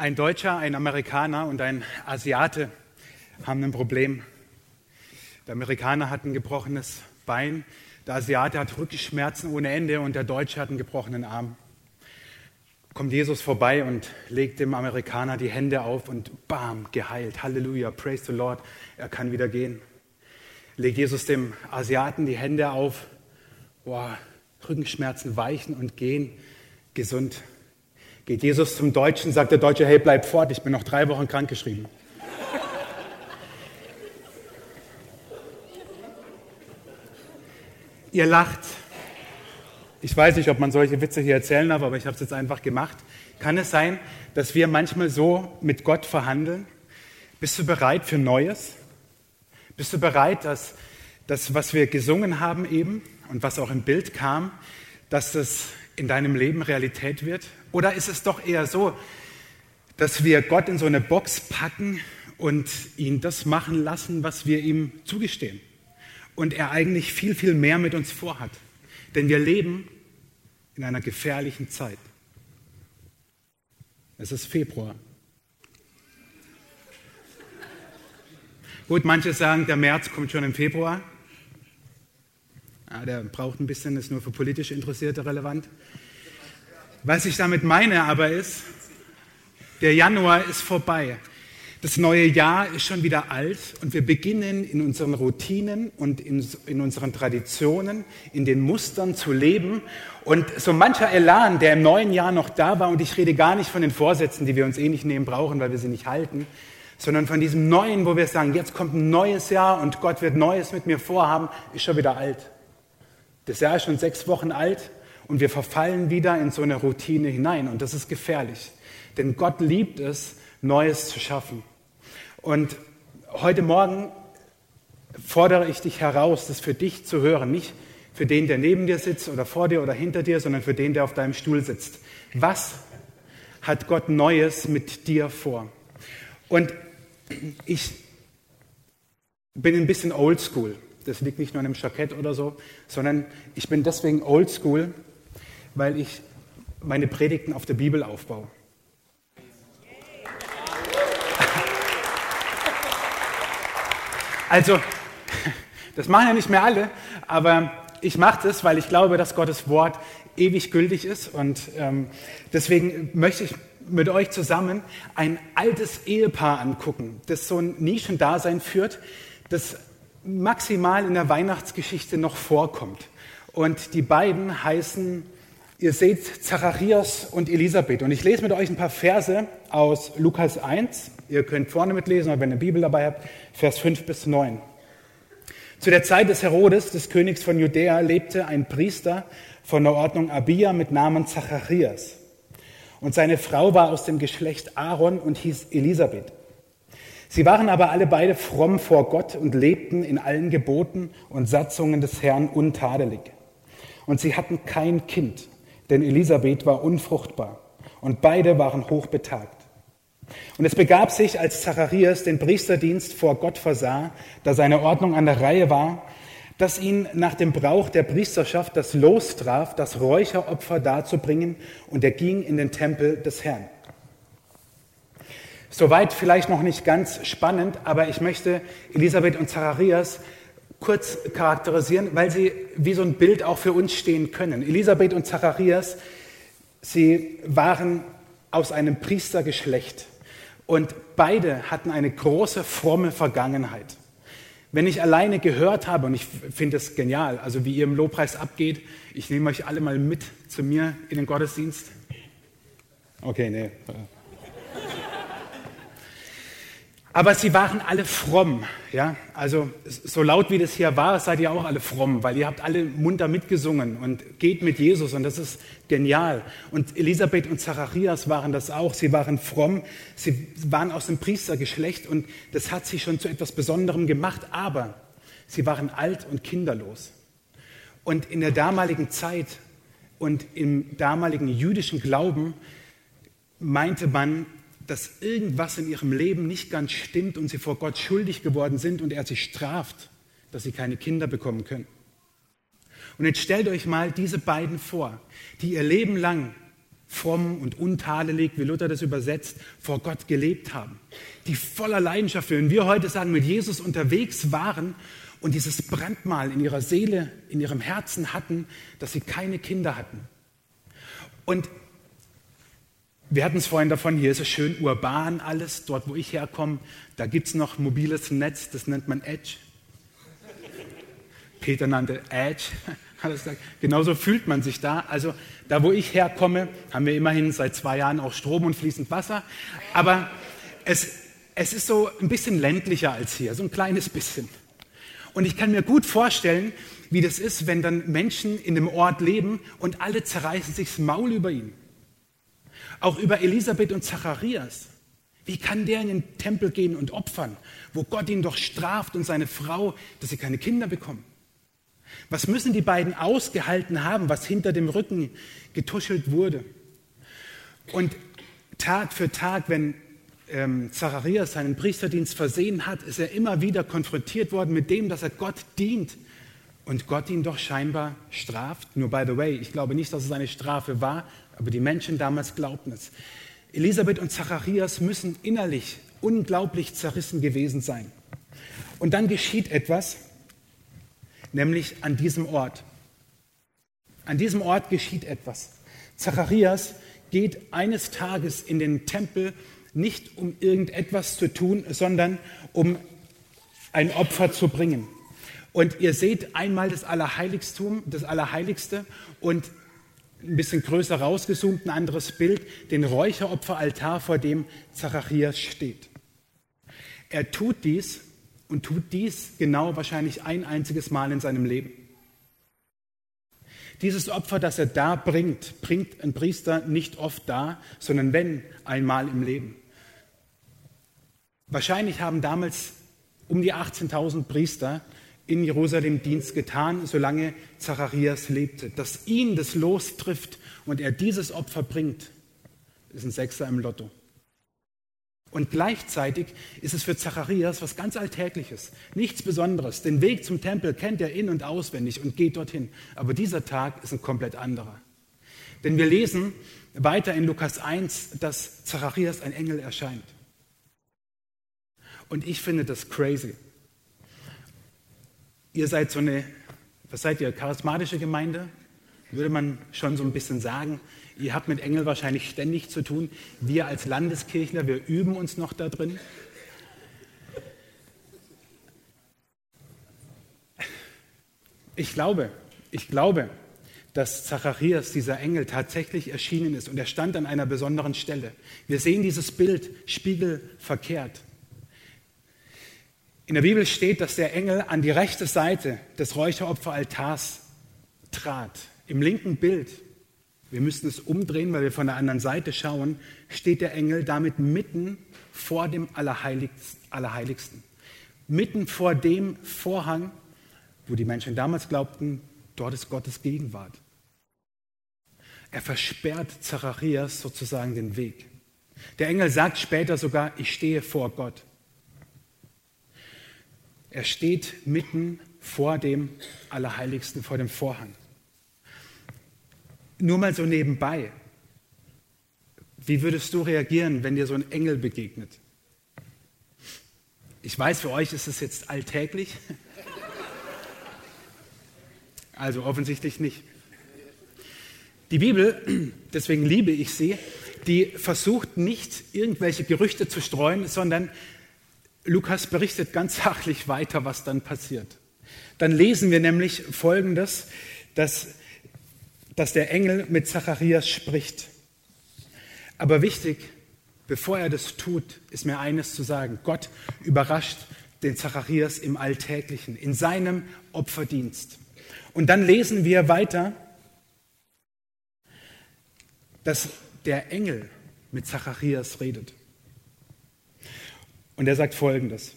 Ein Deutscher, ein Amerikaner und ein Asiate haben ein Problem. Der Amerikaner hat ein gebrochenes Bein, der Asiate hat Rückenschmerzen ohne Ende und der Deutsche hat einen gebrochenen Arm. Kommt Jesus vorbei und legt dem Amerikaner die Hände auf und bam, geheilt. Halleluja, praise the Lord, er kann wieder gehen. Legt Jesus dem Asiaten die Hände auf, boah, Rückenschmerzen weichen und gehen, gesund. Geht Jesus zum Deutschen, sagt der Deutsche, hey, bleib fort, ich bin noch drei Wochen krankgeschrieben. Ihr lacht. Ich weiß nicht, ob man solche Witze hier erzählen darf, aber ich habe es jetzt einfach gemacht. Kann es sein, dass wir manchmal so mit Gott verhandeln? Bist du bereit für Neues? Bist du bereit, dass das, was wir gesungen haben eben und was auch im Bild kam, dass das in deinem Leben Realität wird? Oder ist es doch eher so, dass wir Gott in so eine Box packen und ihn das machen lassen, was wir ihm zugestehen? Und er eigentlich viel, viel mehr mit uns vorhat. Denn wir leben in einer gefährlichen Zeit. Es ist Februar. Gut, manche sagen, der März kommt schon im Februar. Ja, der braucht ein bisschen, ist nur für politisch Interessierte relevant. Was ich damit meine aber ist, der Januar ist vorbei. Das neue Jahr ist schon wieder alt und wir beginnen in unseren Routinen und in, in, unseren Traditionen, in den Mustern zu leben. Und so mancher Elan, der im neuen Jahr noch da war, und ich rede gar nicht von den Vorsätzen, die wir uns eh nicht nehmen brauchen, weil wir sie nicht halten, sondern von diesem Neuen, wo wir sagen, jetzt kommt ein neues Jahr und Gott wird Neues mit mir vorhaben, ist schon wieder alt. Das Jahr ist schon sechs Wochen alt und wir verfallen wieder in so eine Routine hinein und das ist gefährlich. Denn Gott liebt es, Neues zu schaffen. Und heute Morgen fordere ich dich heraus, das für dich zu hören, nicht für den, der neben dir sitzt oder vor dir oder hinter dir, sondern für den, der auf deinem Stuhl sitzt. Was hat Gott Neues mit dir vor? Und ich bin ein bisschen oldschool. Das liegt nicht nur an einem Jackett oder so, sondern ich bin deswegen oldschool, weil ich meine Predigten auf der Bibel aufbaue. Also, das machen ja nicht mehr alle, aber ich mache das, weil ich glaube, dass Gottes Wort ewig gültig ist. Und ähm, deswegen möchte ich mit euch zusammen ein altes Ehepaar angucken, das so ein Nischendasein führt, das maximal in der Weihnachtsgeschichte noch vorkommt. Und die beiden heißen Ihr seht Zacharias und Elisabeth. Und ich lese mit euch ein paar Verse aus Lukas 1. Ihr könnt vorne mitlesen, oder wenn ihr eine Bibel dabei habt, Vers 5 bis 9. Zu der Zeit des Herodes, des Königs von Judäa, lebte ein Priester von der Ordnung Abia mit Namen Zacharias. Und seine Frau war aus dem Geschlecht Aaron und hieß Elisabeth. Sie waren aber alle beide fromm vor Gott und lebten in allen Geboten und Satzungen des Herrn untadelig. Und sie hatten kein Kind denn Elisabeth war unfruchtbar und beide waren hochbetagt. Und es begab sich, als Zacharias den Priesterdienst vor Gott versah, da seine Ordnung an der Reihe war, dass ihn nach dem Brauch der Priesterschaft das Los traf, das Räucheropfer darzubringen, und er ging in den Tempel des Herrn. Soweit vielleicht noch nicht ganz spannend, aber ich möchte Elisabeth und Zacharias kurz charakterisieren, weil sie wie so ein Bild auch für uns stehen können. Elisabeth und Zacharias, sie waren aus einem Priestergeschlecht und beide hatten eine große fromme Vergangenheit. Wenn ich alleine gehört habe, und ich finde es genial, also wie ihr im Lobpreis abgeht, ich nehme euch alle mal mit zu mir in den Gottesdienst. Okay, nee. Aber sie waren alle fromm. Ja? Also so laut wie das hier war, seid ihr auch alle fromm, weil ihr habt alle munter mitgesungen und geht mit Jesus und das ist genial. Und Elisabeth und Zacharias waren das auch. Sie waren fromm, sie waren aus dem Priestergeschlecht und das hat sie schon zu etwas Besonderem gemacht, aber sie waren alt und kinderlos. Und in der damaligen Zeit und im damaligen jüdischen Glauben meinte man, dass irgendwas in ihrem Leben nicht ganz stimmt und sie vor Gott schuldig geworden sind und er sie straft, dass sie keine Kinder bekommen können. Und jetzt stellt euch mal diese beiden vor, die ihr Leben lang fromm und untadelig, wie Luther das übersetzt, vor Gott gelebt haben. Die voller Leidenschaft, wenn wir heute sagen, mit Jesus unterwegs waren und dieses Brandmal in ihrer Seele, in ihrem Herzen hatten, dass sie keine Kinder hatten. Und wir hatten es vorhin davon, hier ist es schön urban alles, dort wo ich herkomme, da gibt es noch mobiles Netz, das nennt man Edge. Peter nannte Edge. Genauso fühlt man sich da. Also da, wo ich herkomme, haben wir immerhin seit zwei Jahren auch Strom und fließend Wasser. Aber es, es ist so ein bisschen ländlicher als hier, so ein kleines bisschen. Und ich kann mir gut vorstellen, wie das ist, wenn dann Menschen in dem Ort leben und alle zerreißen sich das Maul über ihn. Auch über Elisabeth und Zacharias. Wie kann der in den Tempel gehen und opfern, wo Gott ihn doch straft und seine Frau, dass sie keine Kinder bekommen? Was müssen die beiden ausgehalten haben, was hinter dem Rücken getuschelt wurde? Und Tag für Tag, wenn ähm, Zacharias seinen Priesterdienst versehen hat, ist er immer wieder konfrontiert worden mit dem, dass er Gott dient und Gott ihn doch scheinbar straft. Nur by the way, ich glaube nicht, dass es eine Strafe war, aber die Menschen damals glaubten es. Elisabeth und Zacharias müssen innerlich unglaublich zerrissen gewesen sein. Und dann geschieht etwas, nämlich an diesem Ort. An diesem Ort geschieht etwas. Zacharias geht eines Tages in den Tempel nicht um irgendetwas zu tun, sondern um ein Opfer zu bringen. Und ihr seht einmal das Allerheiligstum, das Allerheiligste und ein bisschen größer rausgezoomt ein anderes Bild, den Räucheropferaltar, vor dem Zacharias steht. Er tut dies und tut dies genau wahrscheinlich ein einziges Mal in seinem Leben. Dieses Opfer, das er da bringt, bringt ein Priester nicht oft da, sondern wenn einmal im Leben. Wahrscheinlich haben damals um die 18.000 Priester in Jerusalem Dienst getan, solange Zacharias lebte. Dass ihn das Los trifft und er dieses Opfer bringt, ist ein Sechser im Lotto. Und gleichzeitig ist es für Zacharias was ganz Alltägliches, nichts Besonderes. Den Weg zum Tempel kennt er in- und auswendig und geht dorthin. Aber dieser Tag ist ein komplett anderer. Denn wir lesen weiter in Lukas 1, dass Zacharias ein Engel erscheint. Und ich finde das crazy. Ihr seid so eine, was seid ihr, charismatische Gemeinde? Würde man schon so ein bisschen sagen. Ihr habt mit Engel wahrscheinlich ständig zu tun. Wir als Landeskirchler, wir üben uns noch da drin. Ich glaube, ich glaube, dass Zacharias, dieser Engel, tatsächlich erschienen ist und er stand an einer besonderen Stelle. Wir sehen dieses Bild spiegelverkehrt. In der Bibel steht, dass der Engel an die rechte Seite des Räucheropferaltars trat. Im linken Bild wir müssten es umdrehen, weil wir von der anderen Seite schauen, steht der Engel damit mitten vor dem Allerheiligsten. Mitten vor dem Vorhang, wo die Menschen damals glaubten, dort ist Gottes Gegenwart. Er versperrt Zacharias sozusagen den Weg. Der Engel sagt später sogar, ich stehe vor Gott. Er steht mitten vor dem Allerheiligsten, vor dem Vorhang. Nur mal so nebenbei. Wie würdest du reagieren, wenn dir so ein Engel begegnet? Ich weiß, für euch ist es jetzt alltäglich. Also offensichtlich nicht. Die Bibel, deswegen liebe ich sie, die versucht nicht irgendwelche Gerüchte zu streuen, sondern Lukas berichtet ganz sachlich weiter, was dann passiert. Dann lesen wir nämlich Folgendes, dass dass der Engel mit Zacharias spricht. Aber wichtig, bevor er das tut, ist mir eines zu sagen. Gott überrascht den Zacharias im Alltäglichen, in seinem Opferdienst. Und dann lesen wir weiter, dass der Engel mit Zacharias redet. Und er sagt Folgendes.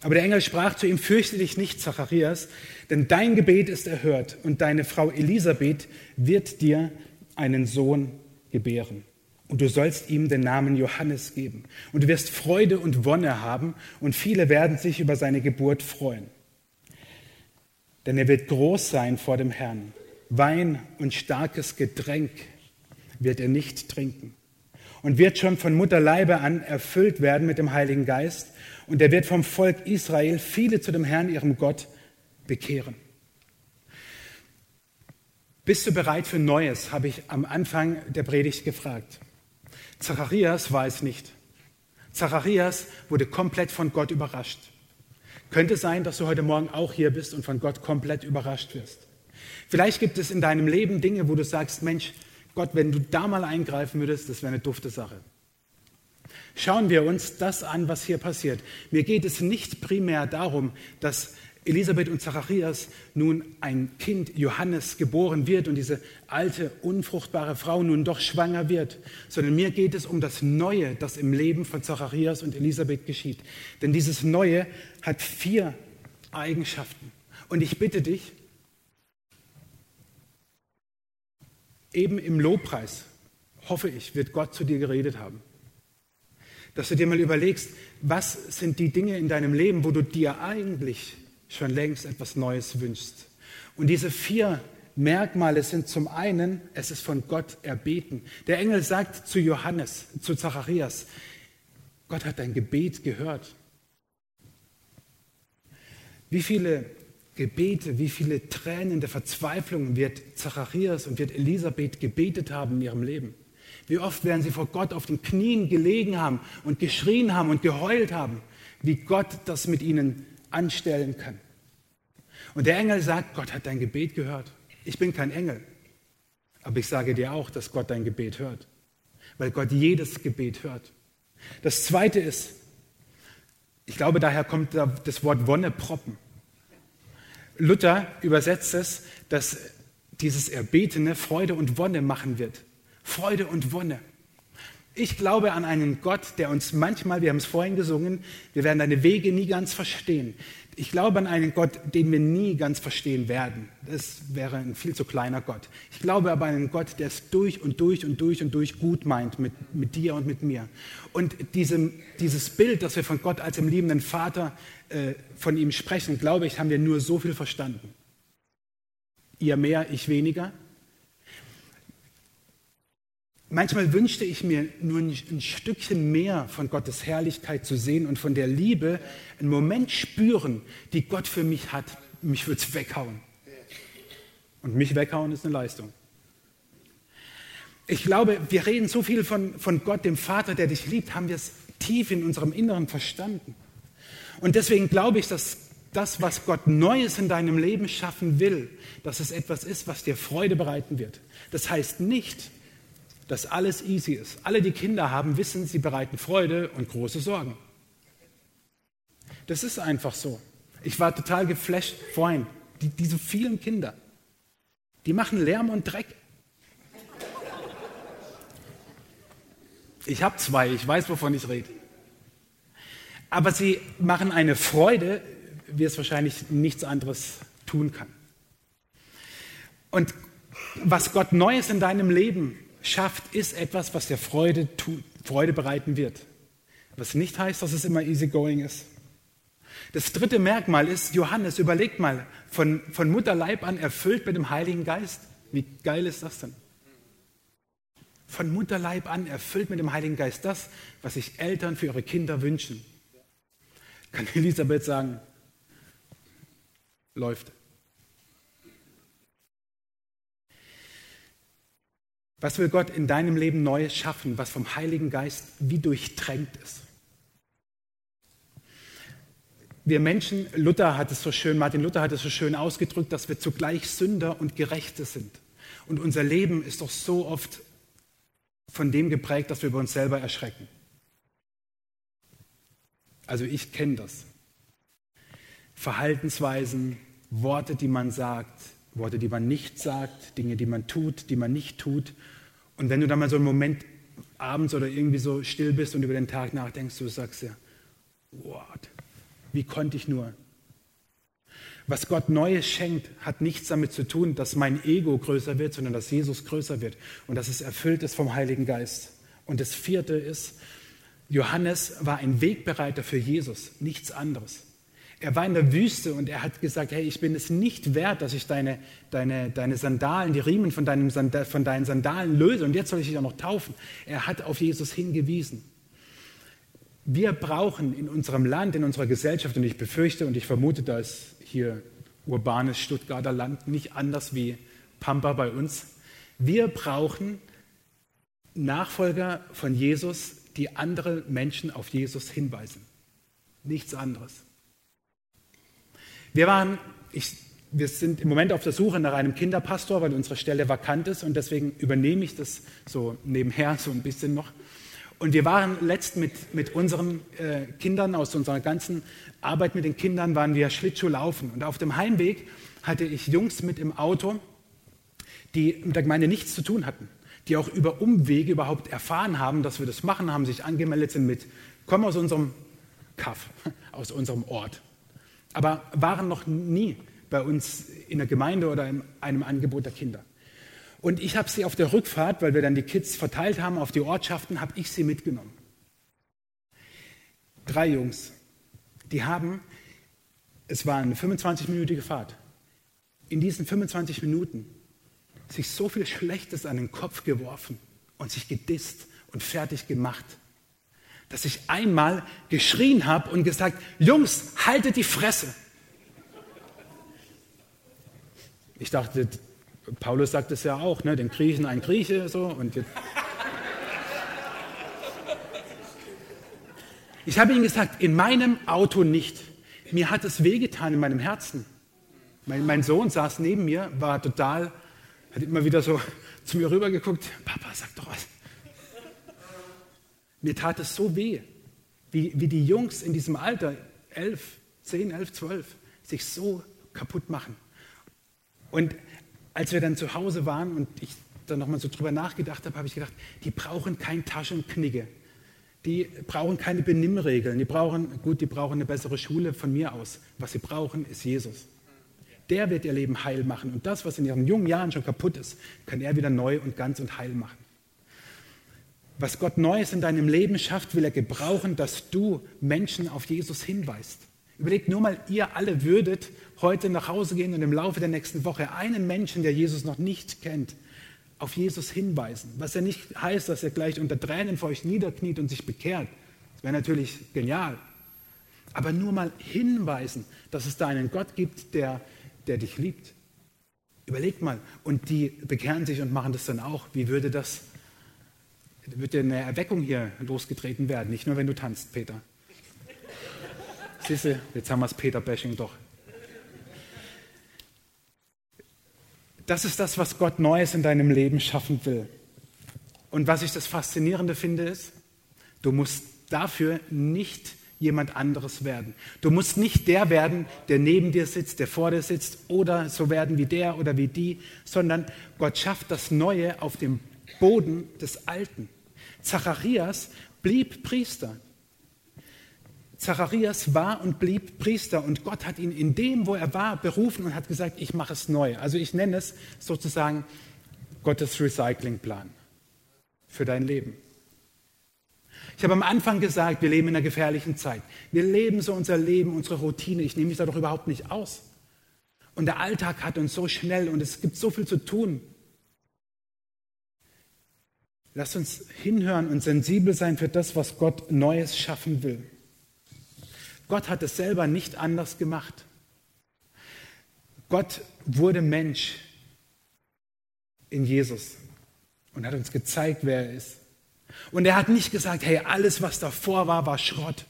Aber der Engel sprach zu ihm, fürchte dich nicht, Zacharias, denn dein Gebet ist erhört und deine Frau Elisabeth wird dir einen Sohn gebären. Und du sollst ihm den Namen Johannes geben. Und du wirst Freude und Wonne haben und viele werden sich über seine Geburt freuen. Denn er wird groß sein vor dem Herrn. Wein und starkes Getränk wird er nicht trinken und wird schon von Mutterleibe an erfüllt werden mit dem Heiligen Geist und er wird vom Volk Israel viele zu dem Herrn, ihrem Gott, bekehren. Bist du bereit für Neues, habe ich am Anfang der Predigt gefragt. Zacharias war es nicht. Zacharias wurde komplett von Gott überrascht. Könnte sein, dass du heute Morgen auch hier bist und von Gott komplett überrascht wirst. Vielleicht gibt es in deinem Leben Dinge, wo du sagst, Mensch, Gott, wenn du da mal eingreifen würdest, das wäre eine dufte Sache. Schauen wir uns das an, was hier passiert. Mir geht es nicht primär darum, dass Elisabeth und Zacharias nun ein Kind, Johannes, geboren wird und diese alte, unfruchtbare Frau nun doch schwanger wird, sondern mir geht es um das Neue, das im Leben von Zacharias und Elisabeth geschieht. Denn dieses Neue hat vier Eigenschaften. Und ich bitte dich, eben im Lobpreis, hoffe ich, wird Gott zu dir geredet haben. Dass du dir mal überlegst, was sind die Dinge in deinem Leben, wo du dir eigentlich schon längst etwas Neues wünschst. Und diese vier Merkmale sind zum einen, es ist von Gott erbeten. Der Engel sagt zu Johannes, zu Zacharias, Gott hat dein Gebet gehört. Wie viele Gebete, wie viele Tränen der Verzweiflung wird Zacharias und wird Elisabeth gebetet haben in ihrem Leben. Wie oft werden sie vor Gott auf den Knien gelegen haben und geschrien haben und geheult haben, wie Gott das mit ihnen anstellen kann. Und der Engel sagt, Gott hat dein Gebet gehört. Ich bin kein Engel, aber ich sage dir auch, dass Gott dein Gebet hört, weil Gott jedes Gebet hört. Das Zweite ist, ich glaube, daher kommt das Wort Wonneproppen. Luther übersetzt es, dass dieses Erbetene Freude und Wonne machen wird. Freude und Wonne. Ich glaube an einen Gott, der uns manchmal, wir haben es vorhin gesungen, wir werden deine Wege nie ganz verstehen. Ich glaube an einen Gott, den wir nie ganz verstehen werden. Das wäre ein viel zu kleiner Gott. Ich glaube aber an einen Gott, der es durch und durch und durch und durch gut meint mit, mit dir und mit mir. Und diesem, dieses Bild, das wir von Gott als dem liebenden Vater äh, von ihm sprechen, glaube ich, haben wir nur so viel verstanden. Ihr mehr, ich weniger. Manchmal wünschte ich mir nur ein, Stückchen mehr von Gottes Herrlichkeit zu sehen und von der Liebe einen Moment spüren, die Gott für mich hat. Mich würde es weghauen. Und mich weghauen ist eine Leistung. Ich glaube, wir reden so viel von, von Gott, dem Vater, der dich liebt, haben wir es tief in unserem Inneren verstanden. Und deswegen glaube ich, dass das, was Gott Neues in deinem Leben schaffen will, dass es etwas ist, was dir Freude bereiten wird. Das heißt nicht, dass alles easy ist. Alle, die Kinder haben, wissen, sie bereiten Freude und große Sorgen. Das ist einfach so. Ich war total geflasht vorhin. Die, diese vielen Kinder, die machen Lärm und Dreck. Ich habe zwei, ich weiß, wovon ich rede. Aber sie machen eine Freude, wie es wahrscheinlich nichts anderes tun kann. Und was Gott Neues in deinem Leben schafft, ist etwas, was dir Freude, Freude bereiten wird. Was nicht heißt, dass es immer easygoing ist. Das dritte Merkmal ist, Johannes, überlegt mal, von, von Mutterleib an erfüllt mit dem Heiligen Geist. Wie geil ist das denn? Von Mutterleib an erfüllt mit dem Heiligen Geist das, was sich Eltern für ihre Kinder wünschen. Kann Elisabeth sagen, läuft. Was will Gott in deinem Leben Neues schaffen, was vom Heiligen Geist wie durchtränkt ist? Wir Menschen, Luther hat es so schön, Martin Luther hat es so schön ausgedrückt, dass wir zugleich Sünder und Gerechte sind. Und unser Leben ist doch so oft von dem geprägt, dass wir über uns selber erschrecken. Also ich kenne das. Verhaltensweisen, Worte, die man sagt, Worte, die man nicht sagt, Dinge, die man tut, die man nicht tut. Und wenn du dann mal so einen Moment abends oder irgendwie so still bist und über den Tag nachdenkst, du sagst ja, what? Wie konnte ich nur? Was Gott Neues schenkt, hat nichts damit zu tun, dass mein Ego größer wird, sondern dass Jesus größer wird und dass es erfüllt ist vom Heiligen Geist. Und das vierte ist, Johannes war ein Wegbereiter für Jesus, nichts anderes. Er war in der Wüste und er hat gesagt, hey, ich bin es nicht wert, dass ich deine, deine, deine Sandalen, die Riemen von, deinem Sandal, von deinen Sandalen löse und jetzt soll ich dich auch noch taufen. Er hat auf Jesus hingewiesen. Wir brauchen in unserem Land, in unserer Gesellschaft, und ich befürchte und ich vermute, da ist hier urbanes Stuttgarter Land nicht anders wie Pampa bei uns, wir brauchen Nachfolger von Jesus, die andere Menschen auf Jesus hinweisen. Nichts anderes. Wir waren, ich, wir sind im Moment auf der Suche nach einem Kinderpastor, weil unsere Stelle vakant ist und deswegen übernehme ich das so nebenher so ein bisschen noch. Und wir waren letzt mit, mit unseren äh, Kindern, aus unserer ganzen Arbeit mit den Kindern, waren wir Schlittschuh laufen. Und auf dem Heimweg hatte ich Jungs mit im Auto, die mit der Gemeinde nichts zu tun hatten, die auch über Umwege überhaupt erfahren haben, dass wir das machen, haben sich angemeldet, sind mit, kommen aus unserem Kaff, aus unserem Ort aber waren noch nie bei uns in der Gemeinde oder in einem Angebot der Kinder. Und ich habe sie auf der Rückfahrt, weil wir dann die Kids verteilt haben auf die Ortschaften, habe ich sie mitgenommen. Drei Jungs, die haben, es war eine 25-minütige Fahrt, in diesen 25 Minuten sich so viel Schlechtes an den Kopf geworfen und sich gedisst und fertig gemacht dass ich einmal geschrien habe und gesagt, Jungs, haltet die Fresse. Ich dachte, Paulus sagt es ja auch, ne, den Griechen ein Grieche, so und jetzt. Ich habe ihm gesagt, in meinem Auto nicht. Mir hat es wehgetan in meinem Herzen. Mein, mein Sohn saß neben mir, war total, hat immer wieder so zu mir rübergeguckt. Papa, sag doch was. Mir tat es so weh, wie, wie die Jungs in diesem Alter, elf, zehn, elf, zwölf, sich so kaputt machen. Und als wir dann zu Hause waren und ich dann nochmal so drüber nachgedacht habe, habe ich gedacht, die brauchen kein Taschenknigge. Die brauchen keine Benimmregeln. Die brauchen, gut, die brauchen eine bessere Schule von mir aus. Was sie brauchen, ist Jesus. Der wird ihr Leben heil machen. Und das, was in ihren jungen Jahren schon kaputt ist, kann er wieder neu und ganz und heil machen. Was Gott Neues in deinem Leben schafft, will er gebrauchen, dass du Menschen auf Jesus hinweist. Überlegt nur mal, ihr alle würdet heute nach Hause gehen und im Laufe der nächsten Woche einen Menschen, der Jesus noch nicht kennt, auf Jesus hinweisen. Was ja nicht heißt, dass er gleich unter Tränen vor euch niederkniet und sich bekehrt. Das wäre natürlich genial. Aber nur mal hinweisen, dass es da einen Gott gibt, der, der dich liebt. Überlegt mal. Und die bekehren sich und machen das dann auch. Wie würde das wird dir eine Erweckung hier losgetreten werden, nicht nur wenn du tanzt, Peter. Siehst du, jetzt haben wir das Peter-Bashing doch. Das ist das, was Gott Neues in deinem Leben schaffen will. Und was ich das Faszinierende finde, ist, du musst dafür nicht jemand anderes werden. Du musst nicht der werden, der neben dir sitzt, der vor dir sitzt, oder so werden wie der oder wie die, sondern Gott schafft das Neue auf dem Boden des Alten. Zacharias blieb Priester. Zacharias war und blieb Priester und Gott hat ihn in dem, wo er war, berufen und hat gesagt, ich mache es neu. Also ich nenne es sozusagen Gottes Recyclingplan für dein Leben. Ich habe am Anfang gesagt, wir leben in einer gefährlichen Zeit. Wir leben so unser Leben, unsere Routine. Ich nehme mich da doch überhaupt nicht aus. Und der Alltag hat uns so schnell und es gibt so viel zu tun. Lasst uns hinhören und sensibel sein für das, was Gott Neues schaffen will. Gott hat es selber nicht anders gemacht. Gott wurde Mensch in Jesus und hat uns gezeigt, wer er ist. Und er hat nicht gesagt, hey, alles, was davor war, war Schrott.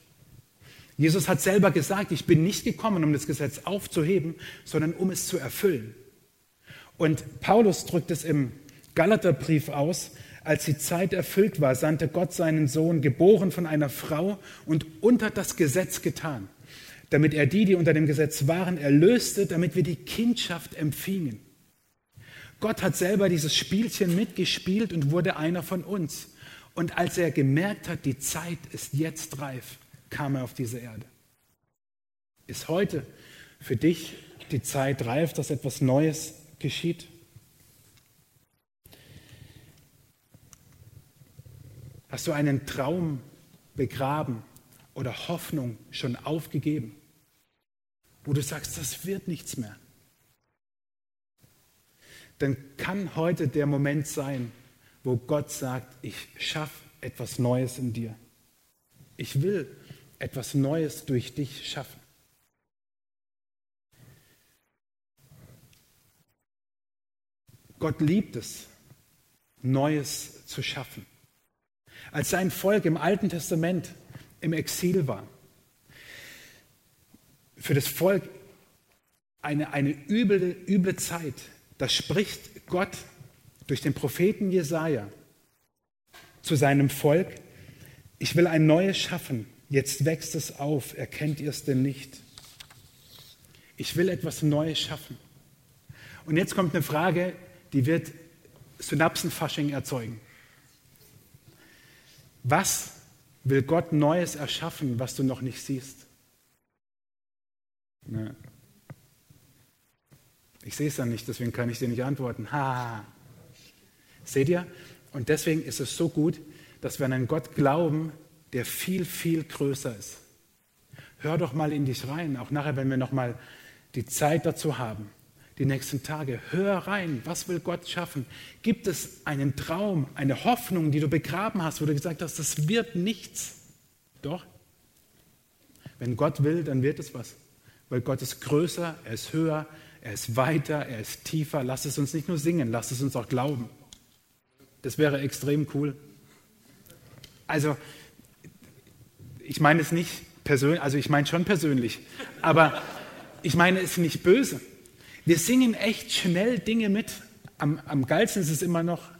Jesus hat selber gesagt, ich bin nicht gekommen, um das Gesetz aufzuheben, sondern um es zu erfüllen. Und Paulus drückt es im Galaterbrief aus, als die Zeit erfüllt war, sandte Gott seinen Sohn, geboren von einer Frau und unter das Gesetz getan, damit er die, die unter dem Gesetz waren, erlöste, damit wir die Kindschaft empfingen. Gott hat selber dieses Spielchen mitgespielt und wurde einer von uns. Und als er gemerkt hat, die Zeit ist jetzt reif, kam er auf diese Erde. Ist heute für dich die Zeit reif, dass etwas Neues geschieht? Hast du einen Traum begraben oder Hoffnung schon aufgegeben? wo du sagst, das wird nichts mehr, dann kann heute der Moment sein, wo Gott sagt, ich schaffe etwas Neues in dir. Ich will etwas Neues durch dich schaffen. Gott liebt es, Neues zu schaffen. Als sein Volk im Alten Testament im Exil war, für das Volk eine, eine üble, üble Zeit, da spricht Gott durch den Propheten Jesaja zu seinem Volk: Ich will ein Neues schaffen, jetzt wächst es auf, erkennt ihr es denn nicht? Ich will etwas Neues schaffen. Und jetzt kommt eine Frage, die wird Synapsenfasching erzeugen. Was will Gott Neues erschaffen, was du noch nicht siehst? Ne. Ich sehe es dann nicht, deswegen kann ich dir nicht antworten. Ha. Seht ihr? Und deswegen ist es so gut, dass wir an einen Gott glauben, der viel, viel größer ist. Hör doch mal in dich rein, auch nachher, wenn wir noch mal die Zeit dazu haben die nächsten Tage. Hör rein, was will Gott schaffen? Gibt es einen Traum, eine Hoffnung, die du begraben hast, wo du gesagt hast, das wird nichts? Doch. Wenn Gott will, dann wird es was. Weil Gott ist größer, er ist höher, er ist weiter, er ist tiefer. Lass es uns nicht nur singen, lass es uns auch glauben. Das wäre extrem cool. Also, ich meine es nicht persönlich, also ich meine schon persönlich, aber ich meine es nicht böse. Wir singen echt schnell Dinge mit. Am, am geilsten ist es immer noch,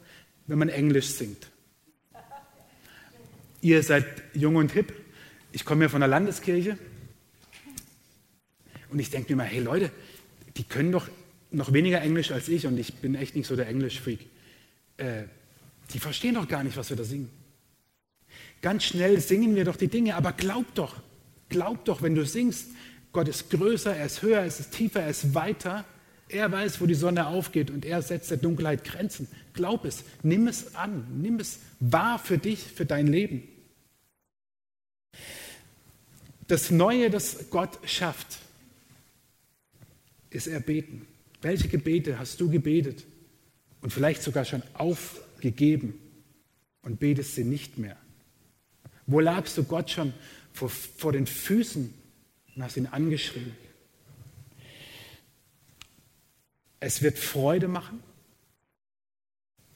wenn man Englisch singt. Ihr seid jung und hip. Ich komme ja von der Landeskirche. Und ich denke mir mal, hey Leute, die können doch noch weniger Englisch als ich und ich bin echt nicht so der Englisch-Freak. Äh, die verstehen doch gar nicht, was wir da singen. Ganz schnell singen wir doch die Dinge, aber glaub doch, glaub doch, wenn du singst, Gott ist größer, er ist höher, er ist tiefer, er ist weiter. Er weiß, wo die Sonne aufgeht und er setzt der Dunkelheit Grenzen. Glaub es, nimm es an, nimm es wahr für dich, für dein Leben. Das Neue, das Gott schafft, ist erbeten. Welche Gebete hast du gebetet und vielleicht sogar schon aufgegeben und betest sie nicht mehr? Wo lagst du Gott schon vor, vor den Füßen und hast ihn angeschrien? Es wird Freude machen.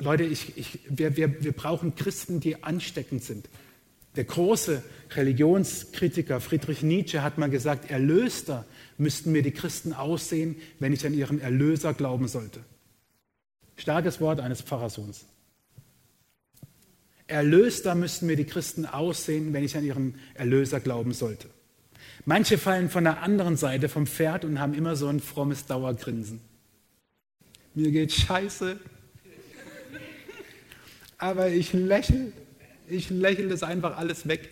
Leute, ich, ich, wir, wir, wir brauchen Christen, die ansteckend sind. Der große Religionskritiker Friedrich Nietzsche hat mal gesagt, erlöster müssten mir die Christen aussehen, wenn ich an ihren Erlöser glauben sollte. Starkes Wort eines Pfarrersohns. Erlöster müssten mir die Christen aussehen, wenn ich an ihren Erlöser glauben sollte. Manche fallen von der anderen Seite vom Pferd und haben immer so ein frommes Dauergrinsen mir geht scheiße. Aber ich lächle, ich lächle das einfach alles weg.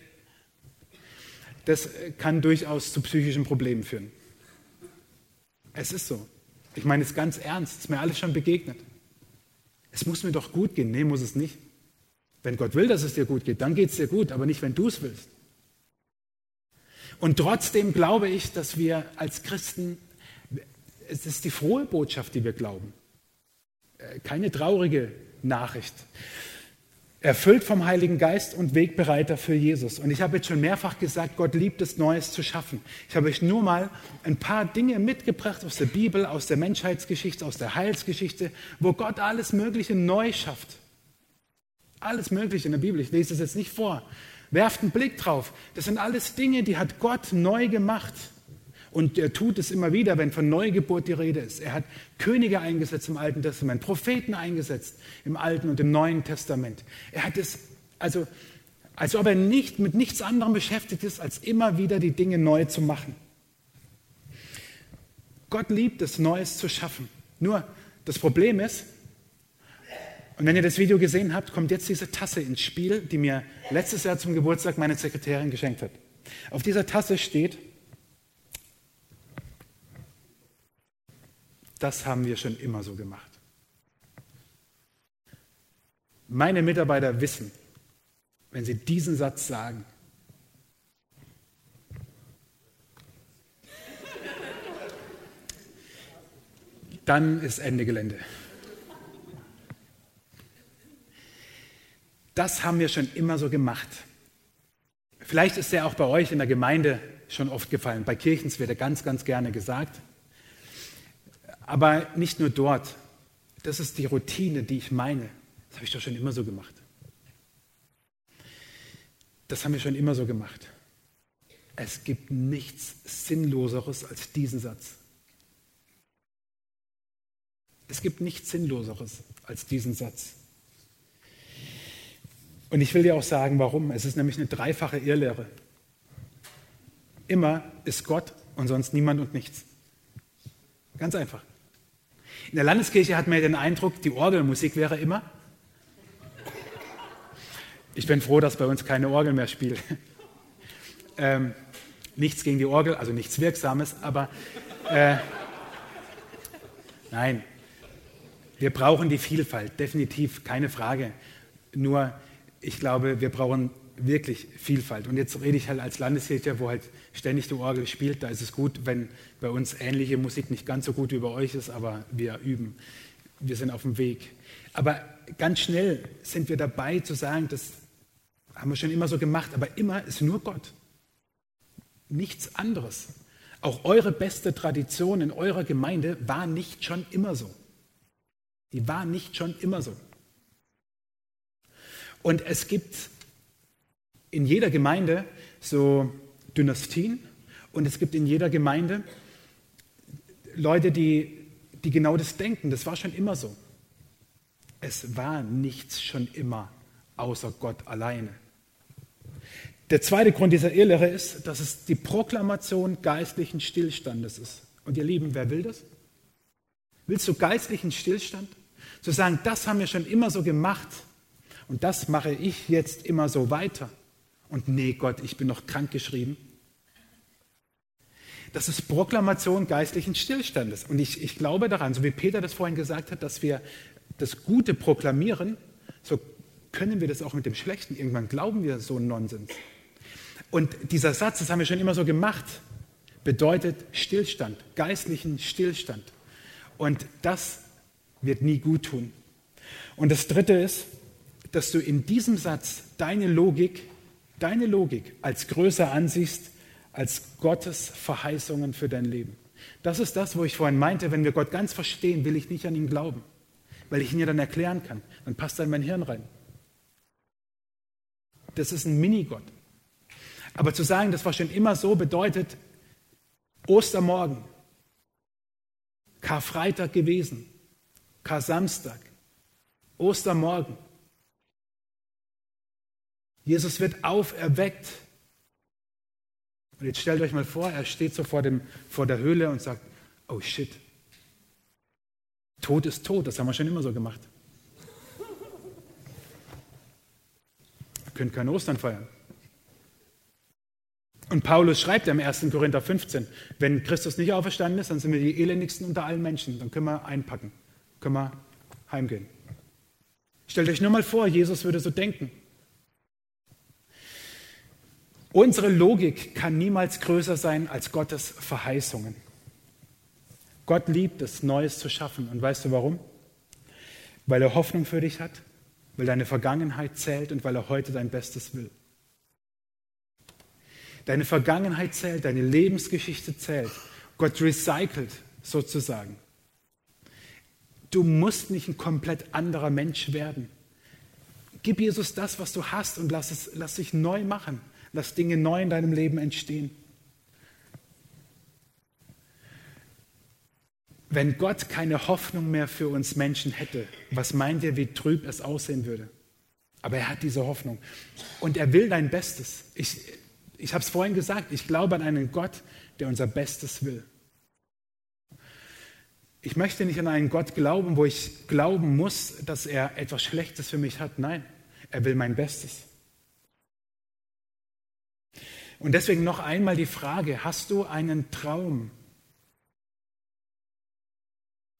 Das kann durchaus zu psychischen Problemen führen. Es ist so. Ich meine es ganz ernst, es ist mir alles schon begegnet. Es muss mir doch gut gehen. Nee, muss es nicht. Wenn Gott will, dass es dir gut geht, dann geht es dir gut, aber nicht, wenn du es willst. Und trotzdem glaube ich, dass wir als Christen, es ist die frohe Botschaft, die wir glauben. Äh, keine traurige Nachricht. Erfüllt vom Heiligen Geist und Wegbereiter für Jesus. Und ich habe jetzt schon mehrfach gesagt, Gott liebt es, Neues zu schaffen. Ich habe euch nur mal ein paar Dinge mitgebracht aus der Bibel, aus der Menschheitsgeschichte, aus der Heilsgeschichte, wo Gott alles Mögliche neu schafft. Alles Mögliche in der Bibel. Ich lese es jetzt nicht vor. Werft einen Blick drauf. Das sind alles Dinge, die hat Gott neu gemacht. Und er tut es immer wieder, wenn von Neugeburt die Rede ist. Er hat Könige eingesetzt im Alten Testament, Propheten eingesetzt im Alten und im Neuen Testament. Er hat es, also, als ob er nicht mit nichts anderem beschäftigt ist, als immer wieder die Dinge neu zu machen. Gott liebt es, Neues zu schaffen. Nur das Problem ist, und wenn ihr das Video gesehen habt, kommt jetzt diese Tasse ins Spiel, die mir letztes Jahr zum Geburtstag meine Sekretärin geschenkt hat. Auf dieser Tasse steht, Das haben wir schon immer so gemacht. Meine Mitarbeiter wissen, wenn sie diesen Satz sagen, dann ist Ende Gelände. Das haben wir schon immer so gemacht. Vielleicht ist der auch bei euch in der Gemeinde schon oft gefallen. Bei Kirchens wird er ganz, ganz gerne gesagt. Aber nicht nur dort. Das ist die Routine, die ich meine. Das habe ich doch schon immer so gemacht. Das haben wir schon immer so gemacht. Es gibt nichts Sinnloseres als diesen Satz. Es gibt nichts Sinnloseres als diesen Satz. Und ich will dir auch sagen, warum. Es ist nämlich eine dreifache Irrlehre. Immer ist Gott und sonst niemand und nichts. Ganz einfach. In der Landeskirche hat man den Eindruck, die Orgelmusik wäre immer. Ich bin froh, dass bei uns keine Orgel mehr spielt. Ähm, nichts gegen die Orgel, also nichts Wirksames, aber äh, nein, wir brauchen die Vielfalt, definitiv, keine Frage. Nur, ich glaube, wir brauchen wirklich Vielfalt. Und jetzt rede ich halt als Landeskirche, wo halt ständig die Orgel spielt. Da ist es gut, wenn bei uns ähnliche Musik nicht ganz so gut wie bei euch ist, aber wir üben. Wir sind auf dem Weg. Aber ganz schnell sind wir dabei zu sagen, das haben wir schon immer so gemacht, aber immer ist nur Gott. Nichts anderes. Auch eure beste Tradition in eurer Gemeinde war nicht schon immer so. Die war nicht schon immer so. Und es gibt in jeder Gemeinde so Dynastien und es gibt in jeder Gemeinde Leute, die, die genau das denken. Das war schon immer so. Es war nichts schon immer außer Gott alleine. Der zweite Grund dieser Irrlehre ist, dass es die Proklamation geistlichen Stillstandes ist. Und ihr Lieben, wer will das? Willst du geistlichen Stillstand? Zu sagen, das haben wir schon immer so gemacht und das mache ich jetzt immer so weiter. Und nee, Gott, ich bin noch krank geschrieben. Das ist Proklamation geistlichen Stillstandes. Und ich, ich glaube daran, so wie Peter das vorhin gesagt hat, dass wir das Gute proklamieren, so können wir das auch mit dem Schlechten. Irgendwann glauben wir so einen Nonsens. Und dieser Satz, das haben wir schon immer so gemacht, bedeutet Stillstand, geistlichen Stillstand. Und das wird nie gut tun. Und das Dritte ist, dass du in diesem Satz deine Logik deine Logik als größer ansiehst als Gottes Verheißungen für dein Leben. Das ist das, wo ich vorhin meinte, wenn wir Gott ganz verstehen, will ich nicht an ihn glauben, weil ich ihn ja dann erklären kann. Dann passt er in mein Hirn rein. Das ist ein Minigott. Aber zu sagen, das war schon immer so, bedeutet Ostermorgen, Karfreitag gewesen, Kar-Samstag, Ostermorgen, Jesus wird auferweckt. Und jetzt stellt euch mal vor, er steht so vor, dem, vor der Höhle und sagt, oh shit, Tod ist tot, das haben wir schon immer so gemacht. Ihr könnt kein Ostern feiern. Und Paulus schreibt im 1. Korinther 15, wenn Christus nicht auferstanden ist, dann sind wir die elendigsten unter allen Menschen. Dann können wir einpacken, können wir heimgehen. Stellt euch nur mal vor, Jesus würde so denken. Unsere Logik kann niemals größer sein als Gottes Verheißungen. Gott liebt es, Neues zu schaffen. Und weißt du warum? Weil er Hoffnung für dich hat, weil deine Vergangenheit zählt und weil er heute dein Bestes will. Deine Vergangenheit zählt, deine Lebensgeschichte zählt. Gott recycelt sozusagen. Du musst nicht ein komplett anderer Mensch werden. Gib Jesus das, was du hast und lass, es, lass dich neu machen. Lass Dinge neu in deinem Leben entstehen. Wenn Gott keine Hoffnung mehr für uns Menschen hätte, was meint ihr, wie trüb es aussehen würde? Aber er hat diese Hoffnung. Und er will dein Bestes. Ich, ich habe es vorhin gesagt, ich glaube an einen Gott, der unser Bestes will. Ich möchte nicht an einen Gott glauben, wo ich glauben muss, dass er etwas Schlechtes für mich hat. Nein, er will mein Bestes. Und deswegen noch einmal die Frage, hast du einen Traum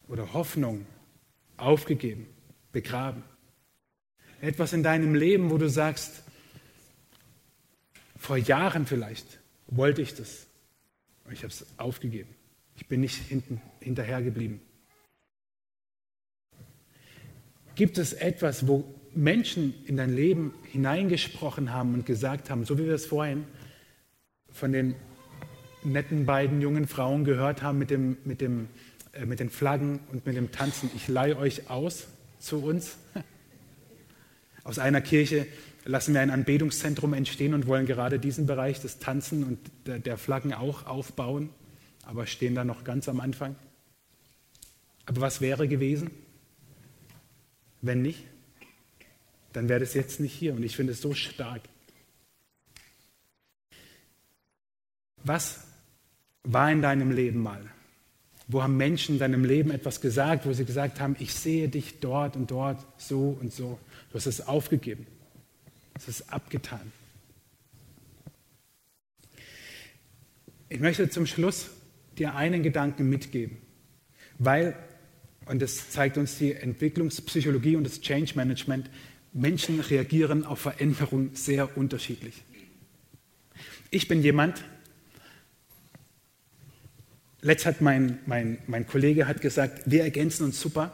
oder Hoffnung aufgegeben, begraben? Etwas in deinem Leben, wo du sagst, vor Jahren vielleicht wollte ich das, aber ich habe es aufgegeben. Ich bin nicht hinten, hinterher geblieben. Gibt es etwas, wo Menschen in dein Leben hineingesprochen haben und gesagt haben, so wie wir es vorhin von den netten beiden jungen Frauen gehört haben mit, dem, mit, dem, äh, mit den Flaggen und mit dem Tanzen, ich leihe euch aus zu uns. Aus einer Kirche lassen wir ein Anbetungszentrum entstehen und wollen gerade diesen Bereich des Tanzen und der, der Flaggen auch aufbauen, aber stehen da noch ganz am Anfang. Aber was wäre gewesen, wenn nicht? Dann wäre das jetzt nicht hier und ich finde es so stark. Was war in deinem Leben mal? Wo haben Menschen in deinem Leben etwas gesagt, wo sie gesagt haben, ich sehe dich dort und dort so und so. Du hast es aufgegeben. Es ist abgetan. Ich möchte zum Schluss dir einen Gedanken mitgeben, weil, und das zeigt uns die Entwicklungspsychologie und das Change Management, Menschen reagieren auf Veränderung sehr unterschiedlich. Ich bin jemand, letzt hat mein, mein, mein Kollege hat gesagt, wir ergänzen uns super.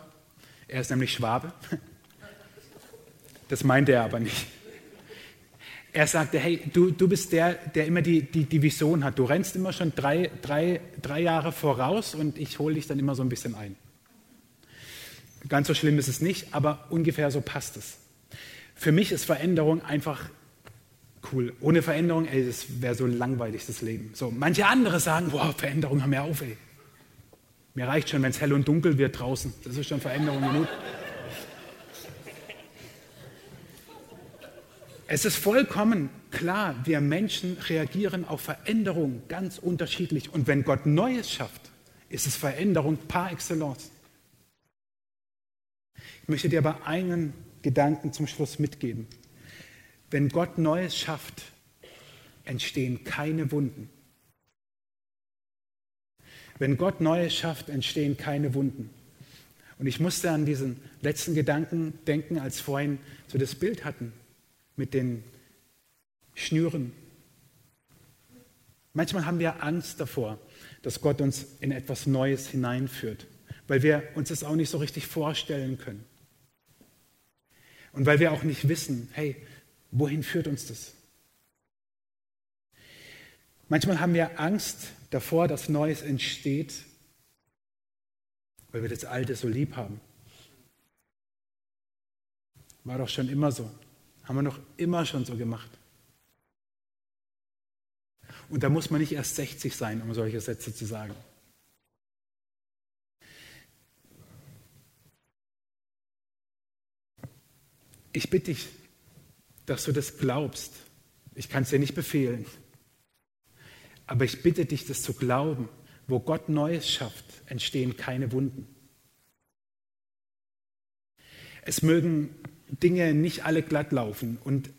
Er ist nämlich Schwabe. Das meinte er aber nicht. Er sagte, hey, du, du bist der, der immer die, die, die Vision hat. Du rennst immer schon drei, drei, drei Jahre voraus und ich hole dich dann immer so ein bisschen ein. Ganz so schlimm ist es nicht, aber ungefähr so passt es. Für mich ist Veränderung einfach cool. Ohne Veränderung, ey, das wäre so langweilig, das Leben. So, manche andere sagen, boah, Veränderung, haben wir auf, ey. Mir reicht schon, wenn es hell und dunkel wird draußen. Das ist schon Veränderung genug. Es ist vollkommen klar, wir Menschen reagieren auf Veränderung ganz unterschiedlich. Und wenn Gott Neues schafft, ist es Veränderung par excellence. Ich möchte dir aber einen Gedanken zum Schluss mitgeben. Wenn Gott Neues schafft, entstehen keine Wunden. Wenn Gott Neues schafft, entstehen keine Wunden. Und ich musste an diesen letzten Gedanken denken, als vorhin so das Bild hatten mit den Schnüren. Manchmal haben wir Angst davor, dass Gott uns in etwas Neues hineinführt, weil wir uns das auch nicht so richtig vorstellen können. Und weil wir auch nicht wissen, hey, wohin führt uns das? Manchmal haben wir Angst davor, dass Neues entsteht, weil wir das Alte so lieb haben. War doch schon immer so. Haben wir noch immer schon so gemacht. Und da muss man nicht erst 60 sein, um solche Sätze zu sagen. Ich bitte dich, dass du das glaubst. Ich kann es dir nicht befehlen. Aber ich bitte dich, das zu glauben. Wo Gott Neues schafft, entstehen keine Wunden. Es mögen Dinge nicht alle glatt laufen und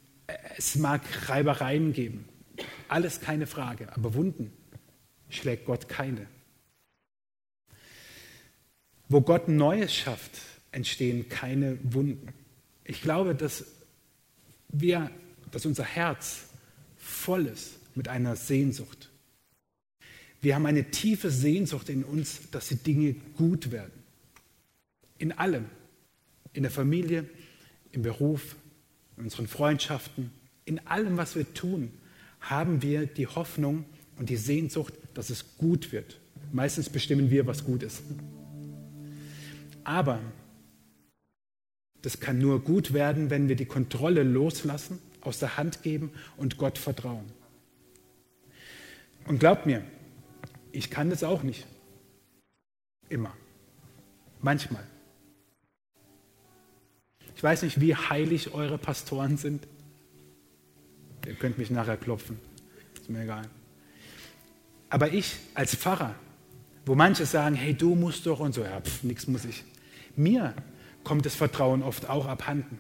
es mag Reibereien geben. Alles keine Frage, aber Wunden schlägt Gott keine. Wo Gott Neues schafft, entstehen keine Wunden. Ich glaube, dass wir, dass unser Herz voll ist mit einer Sehnsucht. Wir haben eine tiefe Sehnsucht in uns, dass die Dinge gut werden. In allem. In der Familie, im Beruf, in unseren Freundschaften, in allem, was wir tun, haben wir die Hoffnung und die Sehnsucht, dass es gut wird. Meistens bestimmen wir, was gut ist. Aber das kann nur gut werden, wenn wir die Kontrolle loslassen, aus der Hand geben und Gott vertrauen. Und glaubt mir, ich kann das auch nicht. Immer. Manchmal. Ich weiß nicht, wie heilig eure Pastoren sind. Ihr könnt mich nachher klopfen. Ist mir egal. Aber ich als Pfarrer, wo manche sagen, hey, du musst doch und so, ja, pf, nix muss ich. Mir kommt das Vertrauen oft auch abhanden.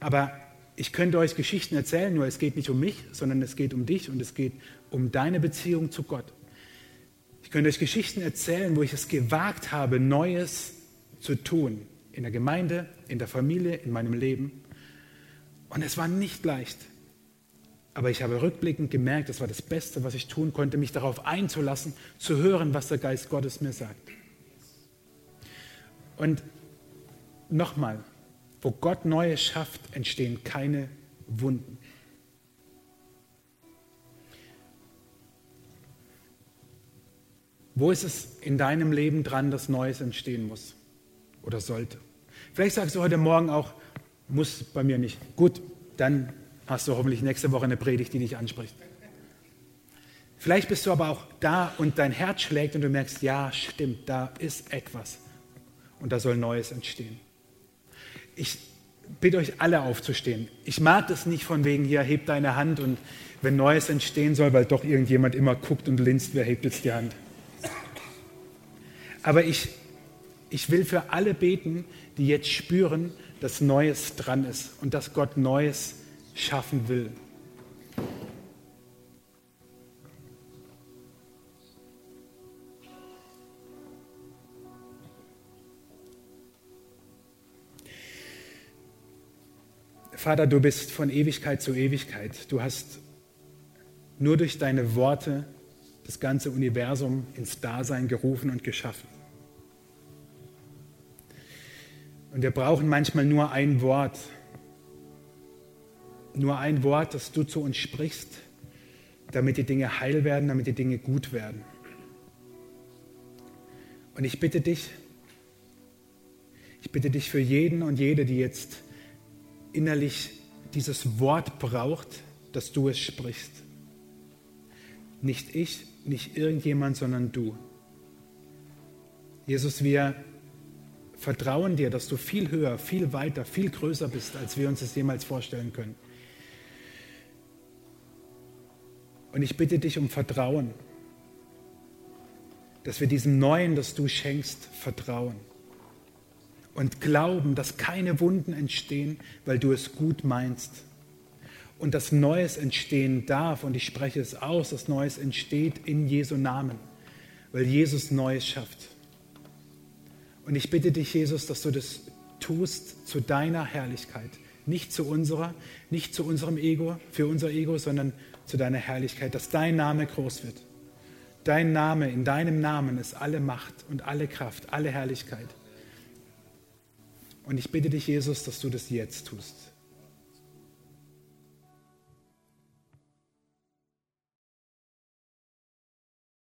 Aber ich könnte euch Geschichten erzählen, nur es geht nicht um mich, sondern es geht um dich und es geht um deine Beziehung zu Gott. Ich könnte euch Geschichten erzählen, wo ich es gewagt habe, Neues zu tun, in der Gemeinde, in der Familie, in meinem Leben. Und es war nicht leicht. Aber ich habe rückblickend gemerkt, das war das Beste, was ich tun konnte, mich darauf einzulassen, zu hören, was der Geist Gottes mir sagt. Und nochmal, Wo Gott Neues schafft, entstehen keine Wunden. Wo ist es in deinem Leben dran, dass Neues entstehen muss oder sollte? Vielleicht sagst du heute Morgen auch, muss bei mir nicht. Gut, dann hast du hoffentlich nächste Woche eine Predigt, die dich anspricht. Vielleicht bist du aber auch da und dein Herz schlägt und du merkst, ja, stimmt, da ist etwas und da soll Neues entstehen. Ich bitte euch alle aufzustehen. Ich mag das nicht von wegen hier, heb deine Hand und wenn Neues entstehen soll, weil doch irgendjemand immer guckt und linst, wer hebt jetzt die Hand. Aber ich, ich will für alle beten, die jetzt spüren, dass Neues dran ist und dass Gott Neues schaffen will. Vater, du bist von Ewigkeit zu Ewigkeit. Du hast nur durch deine Worte das ganze Universum ins Dasein gerufen und geschaffen. Und wir brauchen manchmal nur ein Wort, nur ein Wort, das du zu uns sprichst, damit die Dinge heil werden, damit die Dinge gut werden. Und ich bitte dich, ich bitte dich für jeden und jede, die jetzt innerlich dieses Wort braucht, dass du es sprichst. Nicht ich, nicht irgendjemand, sondern du. Jesus, wir vertrauen dir, dass du viel höher, viel weiter, viel größer bist, als wir uns es jemals vorstellen können. Und ich bitte dich um Vertrauen, dass wir diesem Neuen, das du schenkst, vertrauen und glauben, dass keine Wunden entstehen, weil du es gut meinst und dass Neues entstehen darf, und ich spreche es aus, dass Neues entsteht in Jesu Namen, weil Jesus Neues schafft. Und ich bitte dich, Jesus, dass du das tust zu deiner Herrlichkeit, nicht zu unserer, nicht zu unserem Ego, für unser Ego, sondern zu deiner Herrlichkeit, dass dein Name groß wird. Dein Name, in deinem Namen ist alle Macht und alle Kraft, alle Herrlichkeit. Und ich bitte dich, Jesus, dass du das jetzt tust.